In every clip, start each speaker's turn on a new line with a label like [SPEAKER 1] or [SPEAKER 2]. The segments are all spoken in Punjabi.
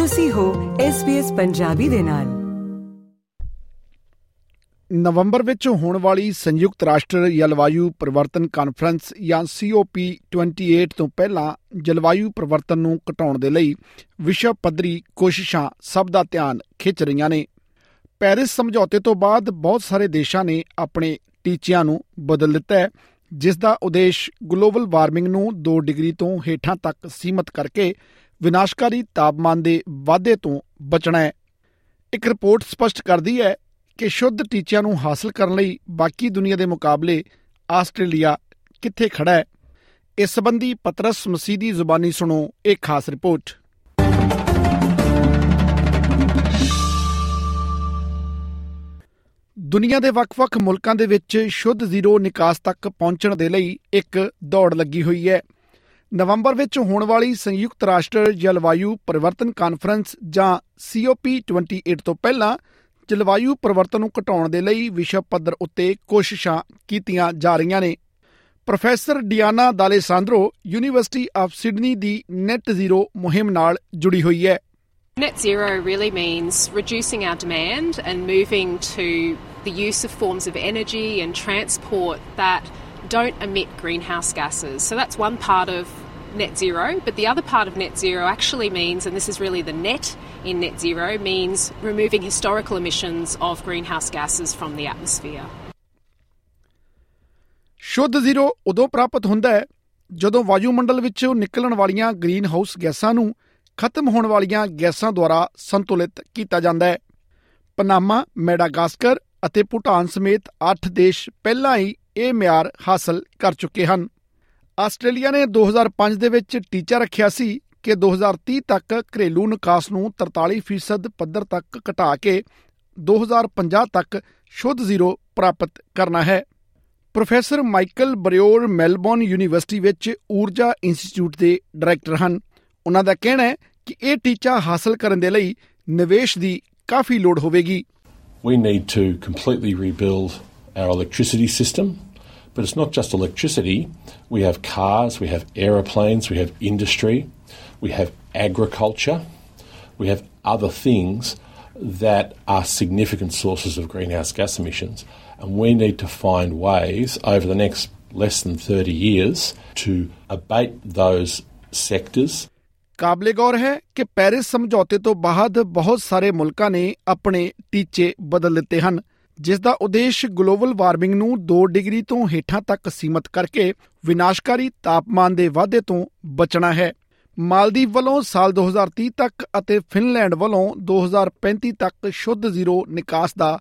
[SPEAKER 1] ਤੁਸੀਂ ਹੋ SBS ਪੰਜਾਬੀ ਦੇ ਨਾਲ।
[SPEAKER 2] ਨਵੰਬਰ ਵਿੱਚ ਹੋਣ ਵਾਲੀ ਸੰਯੁਕਤ ਰਾਸ਼ਟਰ ਜਲਵਾਯੂ ਪਰਿਵਰਤਨ ਕਾਨਫਰੰਸ ਜਾਂ COP28 ਤੋਂ ਪਹਿਲਾਂ ਜਲਵਾਯੂ ਪਰਿਵਰਤਨ ਨੂੰ ਘਟਾਉਣ ਦੇ ਲਈ ਵਿਸ਼ਵ ਪੱਧਰੀ ਕੋਸ਼ਿਸ਼ਾਂ ਸਭ ਦਾ ਧਿਆਨ ਖਿੱਚ ਰਹੀਆਂ ਨੇ। ਪੈਰਿਸ ਸਮਝੌਤੇ ਤੋਂ ਬਾਅਦ ਬਹੁਤ ਸਾਰੇ ਦੇਸ਼ਾਂ ਨੇ ਆਪਣੇ ਟੀਚਿਆਂ ਨੂੰ ਬਦਲ ਦਿੱਤਾ ਹੈ, ਜਿਸ ਦਾ ਉਦੇਸ਼ ਗਲੋਬਲ ਵਾਰਮਿੰਗ ਨੂੰ 2 ਡਿਗਰੀ ਤੋਂ ਹੇਠਾਂ ਤੱਕ ਸੀਮਤ ਕਰਕੇ ਵਿਨਾਸ਼ਕਾਰੀ ਤਾਪਮਾਨ ਦੇ ਵਾਧੇ ਤੋਂ ਬਚਣਾ ਹੈ। ਇੱਕ ਰਿਪੋਰਟ ਸਪਸ਼ਟ ਕਰਦੀ ਹੈ ਕਿ ਸ਼ੁੱਧ ਟੀਚਿਆਂ ਨੂੰ ਹਾਸਲ ਕਰਨ ਲਈ ਬਾਕੀ ਦੁਨੀਆ ਦੇ ਮੁਕਾਬਲੇ ਆਸਟ੍ਰੇਲੀਆ ਕਿੱਥੇ ਖੜਾ ਹੈ। ਇਸ ਸੰਬੰਧੀ ਪਤਰਸ ਮਸੀਦੀ ਜ਼ੁਬਾਨੀ ਸੁਣੋ ਇੱਕ ਖਾਸ ਰਿਪੋਰਟ। ਦੁਨੀਆ ਦੇ ਵੱਖ-ਵੱਖ ਮੁਲਕਾਂ ਦੇ ਵਿੱਚ ਸ਼ੁੱਧ ਜ਼ੀਰੋ ਨਿਕਾਸ ਤੱਕ ਪਹੁੰਚਣ ਦੇ ਲਈ ਇੱਕ ਦੌੜ ਲੱਗੀ ਹੋਈ ਹੈ। ਨਵੰਬਰ ਵਿੱਚ ਹੋਣ ਵਾਲੀ ਸੰਯੁਕਤ ਰਾਸ਼ਟਰ ਜਲਵਾਯੂ ਪਰਿਵਰਤਨ ਕਾਨਫਰੰਸ ਜਾਂ COP28 ਤੋਂ ਪਹਿਲਾਂ ਜਲਵਾਯੂ ਪਰਿਵਰਤਨ ਨੂੰ ਘਟਾਉਣ ਦੇ ਲਈ ਵਿਸ਼ਵ ਪੱਧਰ ਉੱਤੇ ਕੋਸ਼ਿਸ਼ਾਂ ਕੀਤੀਆਂ ਜਾ ਰਹੀਆਂ ਨੇ professor Diana D'Alessandro university of Sydney the net zero ਮੁਹਿੰਮ ਨਾਲ ਜੁੜੀ ਹੋਈ ਹੈ
[SPEAKER 3] Net zero really means reducing our demand and moving to the use of forms of energy and transport that don't emit greenhouse gases. So that's one part of net zero. But the other part of net zero actually means, and this is really the net in net zero, means removing historical emissions of greenhouse gases from the atmosphere.
[SPEAKER 2] ਸ਼ੁੱਧ ਜ਼ੀਰੋ ਉਦੋਂ ਪ੍ਰਾਪਤ ਹੁੰਦਾ ਹੈ ਜਦੋਂ ਵਾਯੂਮੰਡਲ ਵਿੱਚੋਂ ਨਿਕਲਣ ਵਾਲੀਆਂ ਗ੍ਰੀਨ ਹਾਊਸ ਗੈਸਾਂ ਨੂੰ ਖਤਮ ਹੋਣ ਵਾਲੀਆਂ ਗੈਸਾਂ ਦੁਆਰਾ ਸੰਤੁਲਿਤ ਕੀਤਾ ਜਾਂਦਾ ਹੈ ਪਨਾਮਾ ਮੈਡਾਗਾਸਕਰ ਅਤੇ ਭੂਟਾਨ ਸਮੇਤ 8 ਦੇਸ਼ ਪਹਿਲਾਂ ਹੀ ਇਹ ਮਿਆਰ ਹਾਸਲ ਕਰ ਚੁੱਕੇ ਹਨ ਆਸਟ੍ਰੇਲੀਆ ਨੇ 2005 ਦੇ ਵਿੱਚ ਟੀਚਾ ਰੱਖਿਆ ਸੀ ਕਿ 2030 ਤੱਕ ਘਰੇਲੂ ਨਿਕਾਸ ਨੂੰ 43% ਪੱਧਰ ਤੱਕ ਘਟਾ ਕੇ 2050 ਤੱਕ ਸ਼ੁੱਧ ਜ਼ੀਰੋ ਪ੍ਰਾਪਤ ਕਰਨਾ ਹੈ। Professor Michael Brear Melbourne university ਵਿੱਚ ਊਰਜਾ ਇੰਸਟੀਚਿਊਟ ਦੇ ਡਾਇਰੈਕਟਰ ਹਨ। ਉਹਨਾਂ ਦਾ ਕਹਿਣਾ ਹੈ ਕਿ ਇਹ ਟੀਚਾ ਹਾਸਲ ਕਰਨ ਦੇ ਲਈ ਨਿਵੇਸ਼ ਦੀ ਕਾਫੀ ਲੋੜ ਹੋਵੇਗੀ।
[SPEAKER 4] We need to completely rebuild our electricity system. But it's not just electricity. We have cars, we have aeroplanes, we have industry, we have agriculture, we have other things that are significant sources of greenhouse gas emissions. And we need to find ways over the next less than 30 years to abate those sectors
[SPEAKER 2] ਕਾਬਲੇ ਗੌਰ ਹੈ ਕਿ ਪੈਰਿਸ ਸਮਝੌਤੇ ਤੋਂ ਬਾਅਦ ਬਹੁਤ ਸਾਰੇ ਮੁਲਕਾਂ ਨੇ ਆਪਣੇ ਟੀਚੇ ਬਦਲ ਦਿੱਤੇ ਹਨ ਜਿਸ ਦਾ ਉਦੇਸ਼ ਗਲੋਬਲ ਵਾਰਮਿੰਗ ਨੂੰ 2 ਡਿਗਰੀ ਤੋਂ ਹੇਠਾਂ ਤੱਕ ਸੀਮਤ ਕਰਕੇ ਵਿਨਾਸ਼ਕਾਰੀ ਤਾਪਮਾਨ ਦੇ ਵਾਧੇ ਤੋਂ ਬਚਣਾ ਹੈ। ਮਾਲਦੀਵ ਵੱਲੋਂ ਸਾਲ 2030 ਤੱਕ ਅਤੇ ਫਿਨਲੈਂਡ ਵੱਲੋਂ 2035 ਤੱਕ ਸ਼ੁੱਧ ਜ਼ੀਰੋ ਨਿਕਾਸ ਦਾ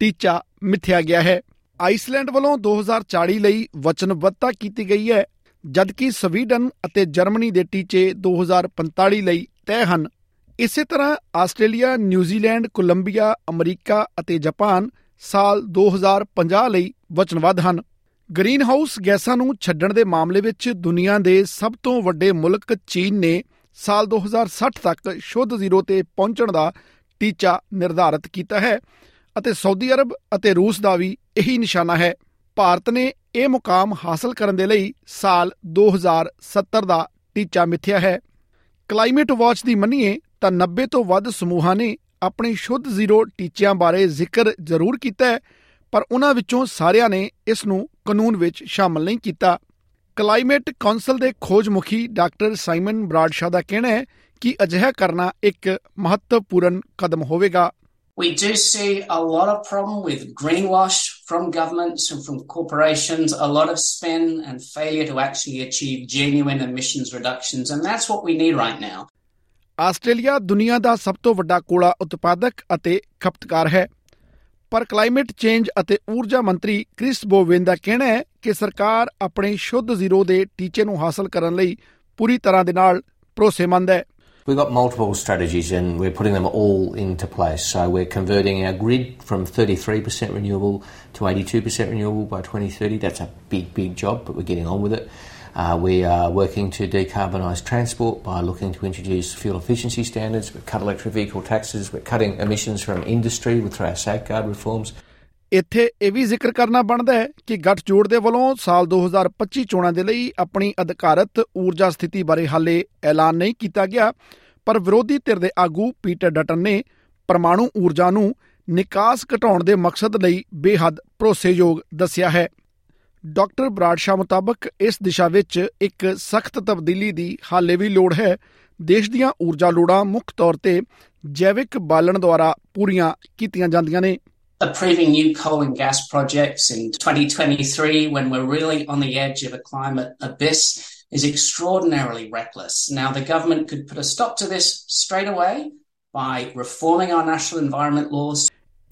[SPEAKER 2] ਟੀਚਾ ਮਿੱਥਿਆ ਗਿਆ ਹੈ। ਆਈਸਲੈਂਡ ਵੱਲੋਂ 2040 ਲਈ ਵਚਨਬੱਧਤਾ ਕੀਤੀ ਗਈ ਹੈ, ਜਦਕਿ ਸਵੀਡਨ ਅਤੇ ਜਰਮਨੀ ਦੇ ਟੀਚੇ 2045 ਲਈ ਤੈਅ ਹਨ। ਇਸੇ ਤਰ੍ਹਾਂ Australia, New Zealand, Colombia, America ਅਤੇ ਜਾਪਾਨ ਸਾਲ 2050 ਲਈ ਵਚਨਬੱਧ ਹਨ। ਗ੍ਰੀਨ ਹਾਊਸ ਗੈਸਾਂ ਨੂੰ ਛੱਡਣ ਦੇ ਮਾਮਲੇ ਵਿੱਚ ਦੁਨੀਆ ਦੇ ਸਭ ਤੋਂ ਵੱਡੇ ਮੁਲਕ ਚੀਨ ਨੇ ਸਾਲ 2060 ਤੱਕ ਸ਼ੁੱਧ ਜ਼ੀਰੋ ਤੇ ਪਹੁੰਚਣ ਦਾ ਟੀਚਾ ਨਿਰਧਾਰਿਤ ਕੀਤਾ ਹੈ ਅਤੇ ਸਾਊਦੀ ਅਰਬ ਅਤੇ ਰੂਸ ਦਾ ਵੀ ਇਹੀ ਨਿਸ਼ਾਨਾ ਹੈ। ਭਾਰਤ ਨੇ ਇਹ ਮੁਕਾਮ ਹਾਸਲ ਕਰਨ ਦੇ ਲਈ ਸਾਲ 2070 ਦਾ ਟੀਚਾ ਮਿੱਥਿਆ ਹੈ। ਕਲਾਈਮੇਟ ਵਾਚ ਦੀ ਮੰਨੀਏ ਤਾਂ 90 ਤੋਂ ਵੱਧ ਸਮੂਹਾਂ ਨੇ ਆਪਣੀ ਸ਼ੁੱਧ ਜ਼ੀਰੋ ਟੀਚਿਆਂ ਬਾਰੇ ਜ਼ਿਕਰ ਜ਼ਰੂਰ ਕੀਤਾ ਹੈ ਪਰ ਉਹਨਾਂ ਵਿੱਚੋਂ ਸਾਰਿਆਂ ਨੇ ਇਸ ਨੂੰ ਕਾਨੂੰਨ ਵਿੱਚ ਸ਼ਾਮਲ ਨਹੀਂ ਕੀਤਾ ਕਲਾਈਮੇਟ ਕਾਉਂਸਲ ਦੇ ਖੋਜ ਮੁਖੀ ਡਾਕਟਰ ਸਾਈਮਨ ਬਰਾਡਸ਼ਾ ਦਾ ਕਹਿਣਾ ਹੈ ਕਿ ਅਜਿਹਾ ਕਰਨਾ ਇੱਕ ਮਹੱਤਵਪੂਰਨ ਕਦਮ ਹੋਵੇਗਾ
[SPEAKER 5] We do see a lot of problem with greenwash from governments and from corporations, a lot of spend and failure to actually achieve genuine emissions reductions, and that's what we need right now.
[SPEAKER 2] Australia ਦੁਨੀਆ ਦਾ ਸਭ ਤੋਂ ਵੱਡਾ ਕੋਲਾ ਉਤਪਾਦਕ ਅਤੇ ਖਪਤਕਾਰ ਹੈ ਪਰ ਕਲਾਈਮੇਟ ਚੇਂਜ ਅਤੇ ਊਰਜਾ ਮੰਤਰੀ ਕ੍ਰਿਸ ਬੋਵੇਨ ਦਾ ਕਹਿਣਾ ਹੈ ਕਿ ਸਰਕਾਰ ਆਪਣੇ ਸ਼ੁੱਧ ਜ਼ੀਰੋ ਦੇ ਟੀਚੇ ਨੂੰ ਹਾਸਲ ਕਰਨ ਲਈ ਪੂਰੀ ਤਰ੍ਹਾਂ ਦੇ ਨਾਲ ਭਰੋਸੇਮੰਦ ਹੈ
[SPEAKER 6] We've got multiple strategies and we're putting them all into place. So we're converting our grid from 33% renewable to 82% renewable by 2030. That's a big, big job, but we're getting on with it. Uh, we are working to decarbonise transport by looking to introduce fuel efficiency standards. We've cut electric vehicle taxes. We're cutting emissions from industry through our safeguard reforms.
[SPEAKER 2] ਇੱਥੇ ਇਹ ਵੀ ਜ਼ਿਕਰ ਕਰਨਾ ਬਣਦਾ ਹੈ ਕਿ ਗੱਠਜੋੜ ਦੇ ਵੱਲੋਂ ਸਾਲ 2025 ਚੋਣਾਂ ਦੇ ਲਈ ਆਪਣੀ ਅਧਿਕਾਰਤ ਊਰਜਾ ਸਥਿਤੀ ਬਾਰੇ ਹਾਲੇ ਐਲਾਨ ਨਹੀਂ ਕੀਤਾ ਗਿਆ ਪਰ ਵਿਰੋਧੀ ਧਿਰ ਦੇ ਆਗੂ ਪੀਟਰ ਡਟਨ ਨੇ ਪਰਮਾਣੂ ਊਰਜਾ ਨੂੰ ਨਿਕਾਸ ਘਟਾਉਣ ਦੇ ਮਕਸਦ ਲਈ ਬੇਹੱਦ ਭਰੋਸੇਯੋਗ ਦੱਸਿਆ ਹੈ ਡਾਕਟਰ ਬਰਾਡਸ਼ਾ ਮੁਤਾਬਕ ਇਸ ਦਿਸ਼ਾ ਵਿੱਚ ਇੱਕ ਸਖਤ ਤਬਦੀਲੀ ਦੀ ਹਾਲੇ ਵੀ ਲੋੜ ਹੈ ਦੇਸ਼ ਦੀਆਂ ਊਰਜਾ ਲੋੜਾਂ ਮੁੱਖ ਤੌਰ ਤੇ ਜੈਵਿਕ ਬਾਲਣ ਦੁਆਰਾ ਪੂਰੀਆਂ ਕੀਤੀਆਂ ਜਾਂਦੀਆਂ ਨੇ
[SPEAKER 5] approving new coal and gas projects in 2023 when we're really on the edge of a climate abyss is extraordinarily reckless. Now, the government could put a stop to this straight away by reforming our national environment laws.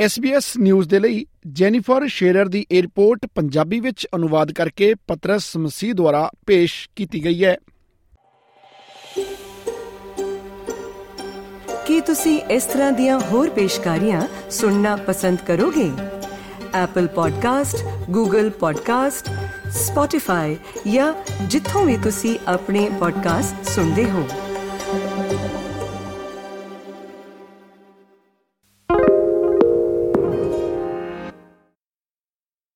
[SPEAKER 2] SBS news ਦੇ ਲਈ ਜੈਨੀਫਰ ਸ਼ੇਰਰ ਦੀ ਇਹ ਰਿਪੋਰਟ ਪੰਜਾਬੀ ਵਿੱਚ ਅਨੁਵਾਦ ਕਰਕੇ ਪਤਰਸ ਮਸੀਹ ਦੁਆਰਾ ਪੇਸ਼ ਕੀਤੀ ਗਈ ਹੈ।
[SPEAKER 1] ਕੀ ਤੁਸੀਂ ਇਸ ਤਰ੍ਹਾਂ ਦੀਆਂ ਹੋਰ ਪੇਸ਼ਕਾਰੀਆਂ ਸੁਣਨਾ ਪਸੰਦ ਕਰੋਗੇ? Apple Podcast, Google Podcast, Spotify ਜਾਂ ਜਿੱਥੋਂ ਵੀ ਤੁਸੀਂ ਆਪਣੇ ਪੋਡਕਾਸਟ ਸੁਣਦੇ ਹੋ।